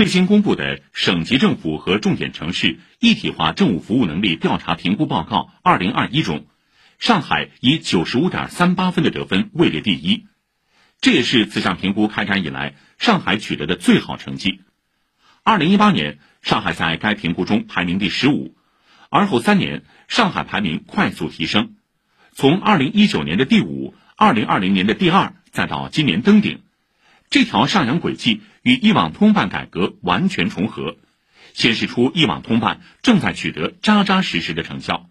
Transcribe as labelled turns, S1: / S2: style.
S1: 最新公布的省级政府和重点城市一体化政务服务能力调查评估报告（二零二一）中，上海以九十五点三八分的得分位列第一，这也是此项评估开展以来上海取得的最好成绩。二零一八年，上海在该评估中排名第十五，而后三年上海排名快速提升，从二零一九年的第五，二零二零年的第二，再到今年登顶。这条上扬轨迹与一网通办改革完全重合，显示出一网通办正在取得扎扎实实的成效。